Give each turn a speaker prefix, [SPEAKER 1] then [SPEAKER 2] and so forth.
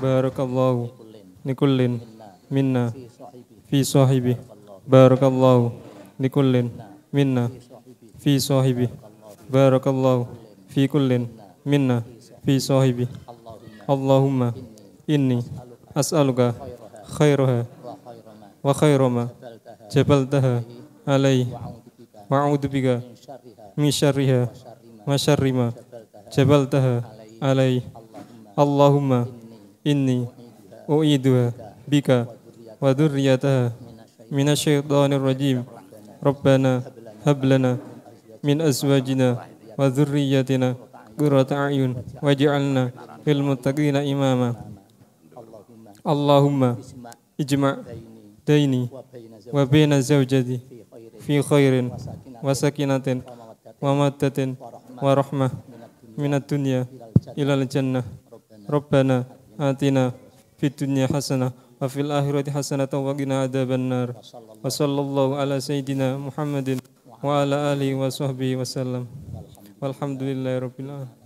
[SPEAKER 1] Barakallahu nikullin minna. Fi sahibi. Barakallahu. Nikullin minna. Fi sahibi. Barakallahu. Fi kullin. Minna. Fi sahibi. Allahumma. Inni. As'aluka. Khairaha wa khairama jabaltaha alaihi wa'udhu bika min syarriha. Wa
[SPEAKER 2] syarrima.
[SPEAKER 1] Jabaltaha alaihi Allahumma inni u'iduha bika wa
[SPEAKER 2] dzurriyyataha
[SPEAKER 1] minasyaitonir rajim rabbana hab lana min azwajina wa dzurriyyatina qurrata a'yun waj'alna lil muttaqina imama. Allahumma ijma' daini wa baina zawjati fi khairin wa sakinatin wa maddatin wa rahmah minad dunya ilal jannah. Rabbana atina fid dunya hasanah wa fil akhirati hasanah wa qina adzaban nar ala sayyidina Muhammadin wa ala alihi wa sahbihi wa sallam walhamdulillahi rabbil alamin